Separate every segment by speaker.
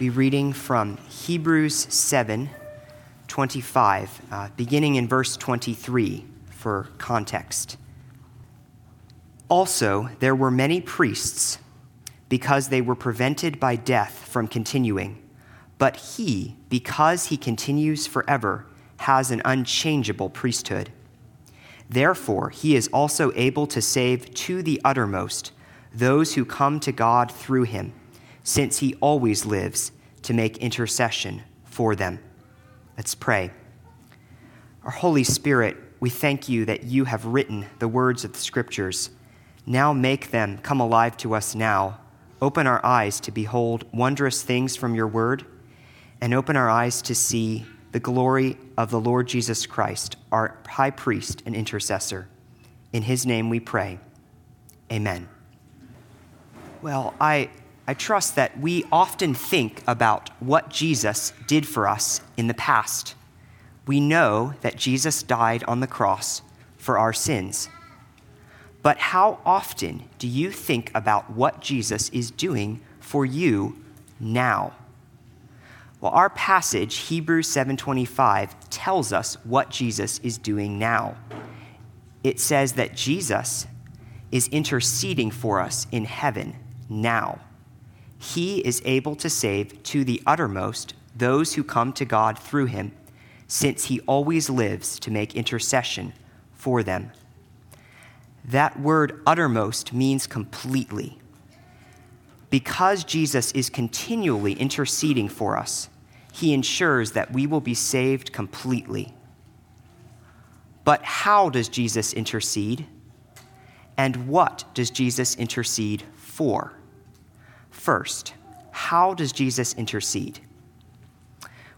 Speaker 1: be reading from Hebrews 7 25, uh, beginning in verse 23 for context. Also, there were many priests because they were prevented by death from continuing. But he, because he continues forever, has an unchangeable priesthood. Therefore, he is also able to save to the uttermost those who come to God through him, since he always lives to make intercession for them. Let's pray. Our Holy Spirit, we thank you that you have written the words of the Scriptures. Now make them come alive to us now. Open our eyes to behold wondrous things from your word, and open our eyes to see the glory of the Lord Jesus Christ, our high priest and intercessor. In his name we pray. Amen. Well, I, I trust that we often think about what Jesus did for us in the past. We know that Jesus died on the cross for our sins. But how often do you think about what Jesus is doing for you now? Well, our passage, Hebrews 7:25, tells us what Jesus is doing now. It says that Jesus is interceding for us in heaven now. He is able to save to the uttermost those who come to God through him, since he always lives to make intercession for them. That word uttermost means completely. Because Jesus is continually interceding for us, he ensures that we will be saved completely. But how does Jesus intercede? And what does Jesus intercede for? First, how does Jesus intercede?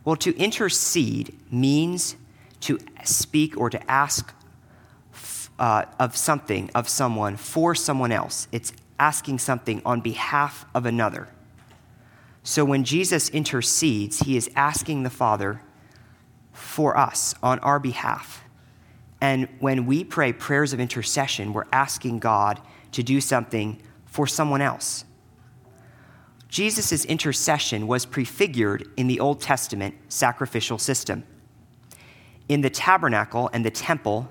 Speaker 1: Well, to intercede means to speak or to ask uh, of something, of someone, for someone else. It's asking something on behalf of another. So when Jesus intercedes, he is asking the Father for us on our behalf. And when we pray prayers of intercession, we're asking God to do something for someone else. Jesus' intercession was prefigured in the Old Testament sacrificial system. In the tabernacle and the temple,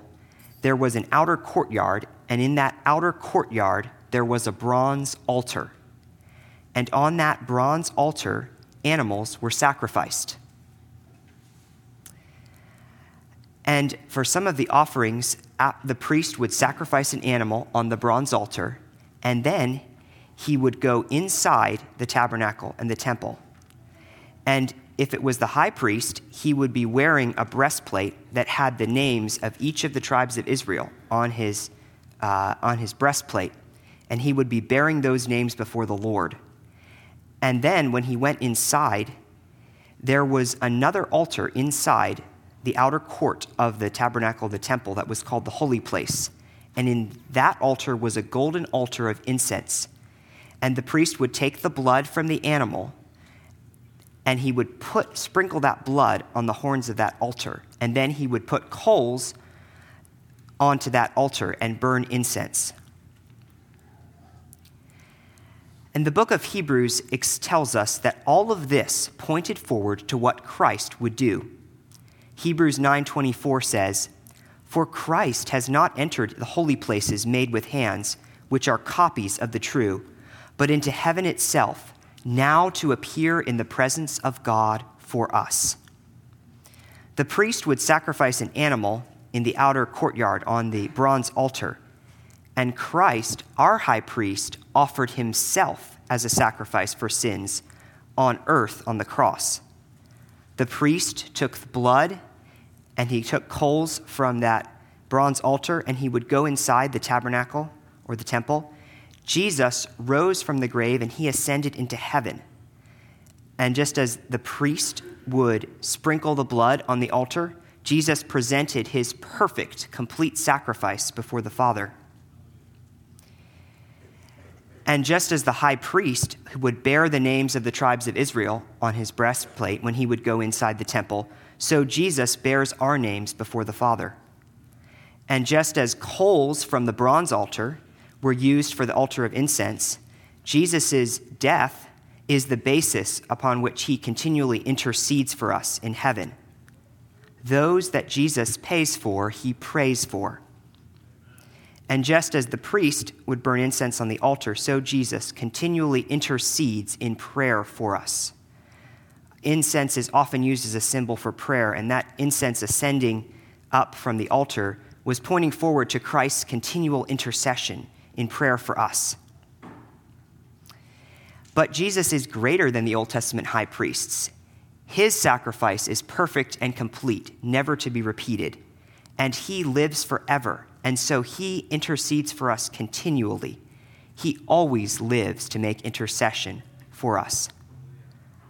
Speaker 1: there was an outer courtyard, and in that outer courtyard, there was a bronze altar and on that bronze altar, animals were sacrificed. And for some of the offerings, the priest would sacrifice an animal on the bronze altar, and then he would go inside the tabernacle and the temple. And if it was the high priest, he would be wearing a breastplate that had the names of each of the tribes of Israel on his, uh, on his breastplate, and he would be bearing those names before the Lord. And then when he went inside, there was another altar inside the outer court of the tabernacle of the temple that was called the holy place. And in that altar was a golden altar of incense. And the priest would take the blood from the animal and he would put sprinkle that blood on the horns of that altar. And then he would put coals onto that altar and burn incense. And the book of Hebrews tells us that all of this pointed forward to what Christ would do. Hebrews 9:24 says, "For Christ has not entered the holy places made with hands, which are copies of the true, but into heaven itself, now to appear in the presence of God for us." The priest would sacrifice an animal in the outer courtyard on the bronze altar and Christ, our high priest, offered himself as a sacrifice for sins on earth on the cross. The priest took the blood and he took coals from that bronze altar and he would go inside the tabernacle or the temple. Jesus rose from the grave and he ascended into heaven. And just as the priest would sprinkle the blood on the altar, Jesus presented his perfect, complete sacrifice before the Father. And just as the high priest would bear the names of the tribes of Israel on his breastplate when he would go inside the temple, so Jesus bears our names before the Father. And just as coals from the bronze altar were used for the altar of incense, Jesus' death is the basis upon which he continually intercedes for us in heaven. Those that Jesus pays for, he prays for. And just as the priest would burn incense on the altar, so Jesus continually intercedes in prayer for us. Incense is often used as a symbol for prayer, and that incense ascending up from the altar was pointing forward to Christ's continual intercession in prayer for us. But Jesus is greater than the Old Testament high priests. His sacrifice is perfect and complete, never to be repeated. And he lives forever. And so he intercedes for us continually. He always lives to make intercession for us.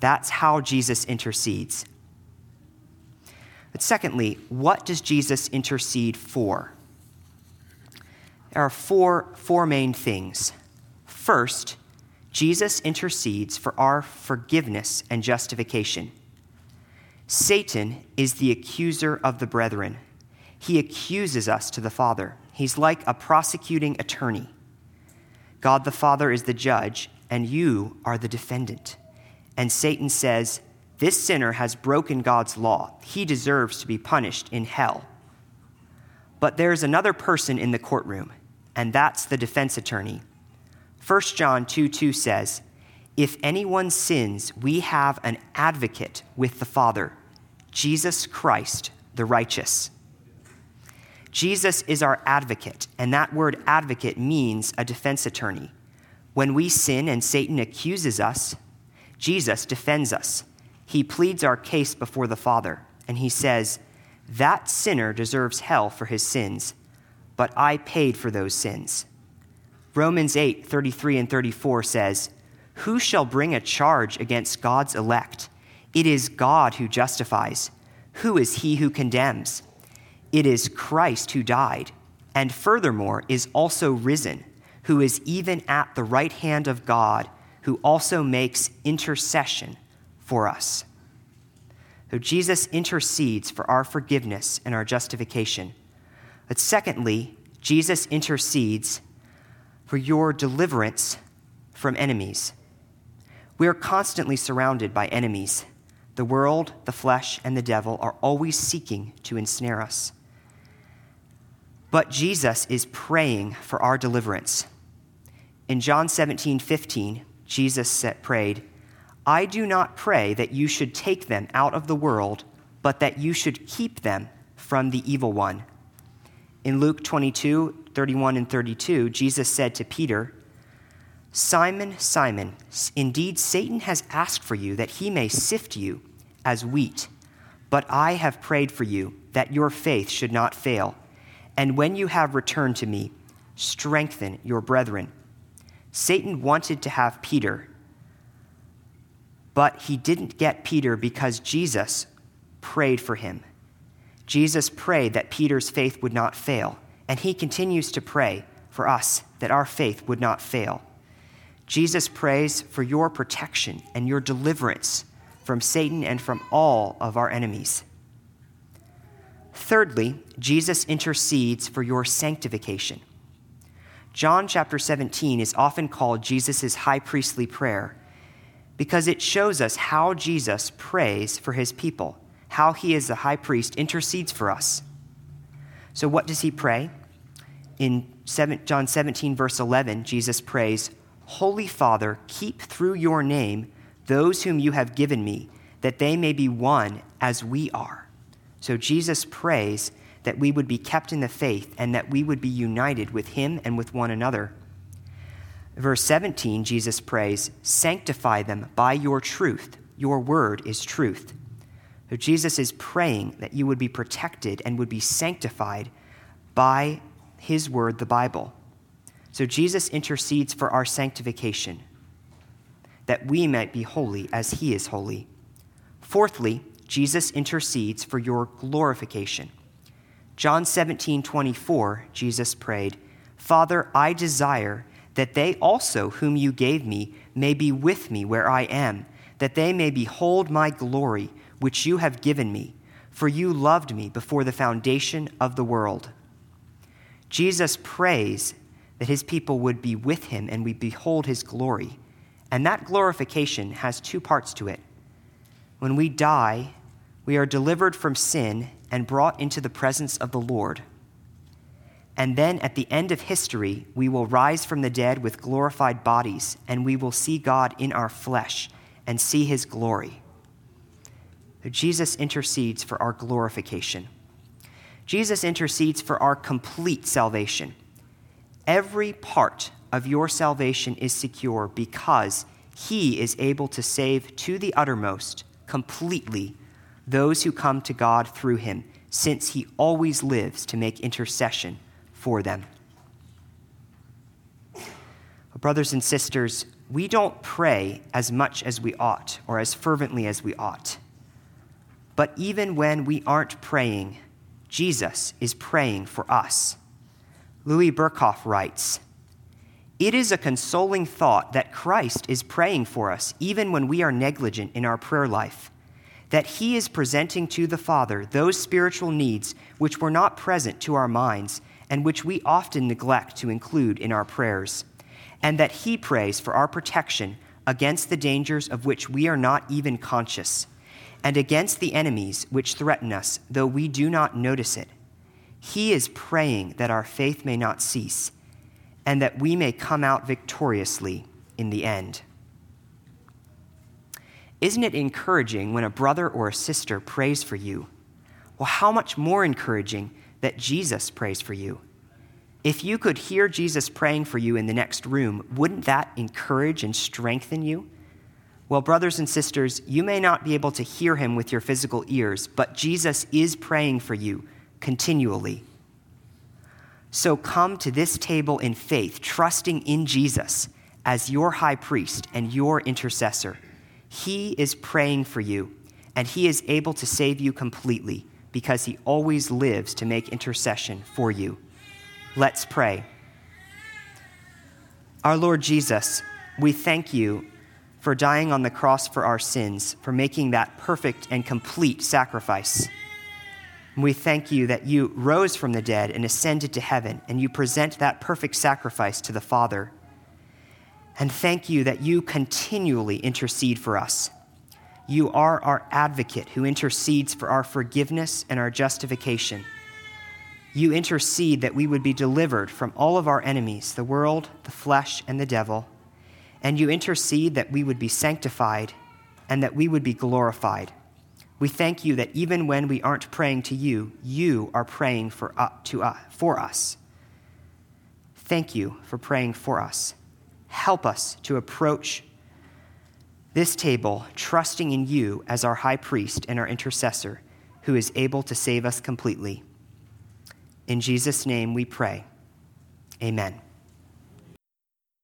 Speaker 1: That's how Jesus intercedes. But secondly, what does Jesus intercede for? There are four, four main things. First, Jesus intercedes for our forgiveness and justification. Satan is the accuser of the brethren. He accuses us to the Father. He's like a prosecuting attorney. God the Father is the judge, and you are the defendant. And Satan says, This sinner has broken God's law. He deserves to be punished in hell. But there's another person in the courtroom, and that's the defense attorney 1 John 2 2 says, If anyone sins, we have an advocate with the Father, Jesus Christ, the righteous. Jesus is our advocate, and that word advocate means a defense attorney. When we sin and Satan accuses us, Jesus defends us. He pleads our case before the Father, and he says, That sinner deserves hell for his sins, but I paid for those sins. Romans 8, 33 and 34 says, Who shall bring a charge against God's elect? It is God who justifies. Who is he who condemns? It is Christ who died, and furthermore is also risen, who is even at the right hand of God, who also makes intercession for us. So Jesus intercedes for our forgiveness and our justification. But secondly, Jesus intercedes for your deliverance from enemies. We are constantly surrounded by enemies. The world, the flesh, and the devil are always seeking to ensnare us. But Jesus is praying for our deliverance. In John 17, 15, Jesus prayed, I do not pray that you should take them out of the world, but that you should keep them from the evil one. In Luke 22, 31 and 32, Jesus said to Peter, Simon, Simon, indeed Satan has asked for you that he may sift you as wheat, but I have prayed for you that your faith should not fail. And when you have returned to me, strengthen your brethren. Satan wanted to have Peter, but he didn't get Peter because Jesus prayed for him. Jesus prayed that Peter's faith would not fail. And he continues to pray for us that our faith would not fail. Jesus prays for your protection and your deliverance from Satan and from all of our enemies. Thirdly, Jesus intercedes for your sanctification. John chapter 17 is often called Jesus' high priestly prayer because it shows us how Jesus prays for his people, how he, as the high priest, intercedes for us. So, what does he pray? in John 17, verse 11, Jesus prays, Holy Father, keep through your name those whom you have given me, that they may be one as we are. So Jesus prays that we would be kept in the faith and that we would be united with him and with one another. Verse 17, Jesus prays, Sanctify them by your truth. Your word is truth. So Jesus is praying that you would be protected and would be sanctified by his word, the Bible. So Jesus intercedes for our sanctification, that we might be holy as he is holy. Fourthly, Jesus intercedes for your glorification. John 17, 24, Jesus prayed, Father, I desire that they also, whom you gave me, may be with me where I am, that they may behold my glory, which you have given me, for you loved me before the foundation of the world. Jesus prays that his people would be with him and we behold his glory And that glorification has two parts to it. When we die, we are delivered from sin and brought into the presence of the Lord. And then at the end of history, we will rise from the dead with glorified bodies, and we will see God in our flesh and see his glory. Jesus intercedes for our glorification. Jesus intercedes for our complete salvation. Every part of your salvation is secure because he is able to save to the uttermost, completely, those who come to God through him, since he always lives to make intercession for them. Brothers and sisters, we don't pray as much as we ought or as fervently as we ought. But even when we aren't praying, Jesus is praying for us. Louis Berkhof writes It is a consoling thought that Christ is praying for us even when we are negligent in our prayer life, that he is presenting to the Father those spiritual needs which were not present to our minds and which we often neglect to include in our prayers, and that he prays for our protection against the dangers of which we are not even conscious, and against the enemies which threaten us, though we do not notice it he is praying that our faith may not cease and that we may come out victoriously in the end. Isn't it encouraging when a brother or a sister prays for you? Well, how much more encouraging that Jesus prays for you? If you could hear Jesus praying for you in the next room, wouldn't that encourage and strengthen you? Well, brothers and sisters, you may not be able to hear him with your physical ears, but Jesus is praying for you continually. So come to this table in faith, trusting in Jesus as your high priest and your intercessor. He is praying for you, and he is able to save you completely because he always lives to make intercession for you. Let's pray. Our Lord Jesus, we thank you for dying on the cross for our sins, for making that perfect and complete sacrifice. We thank you that you rose from the dead and ascended to heaven, and you present that perfect sacrifice to the Father. And thank you that you continually intercede for us. You are our advocate who intercedes for our forgiveness and our justification. You intercede that we would be delivered from all of our enemies, the world, the flesh, and the devil. And you intercede that we would be sanctified and that we would be glorified. We thank you that even when we aren't praying to you, you are praying for, uh, to, uh, for us. Thank you for praying for us. Help us to approach this table trusting in you as our high priest and our intercessor who is able to save us completely. In Jesus' name we pray. Amen.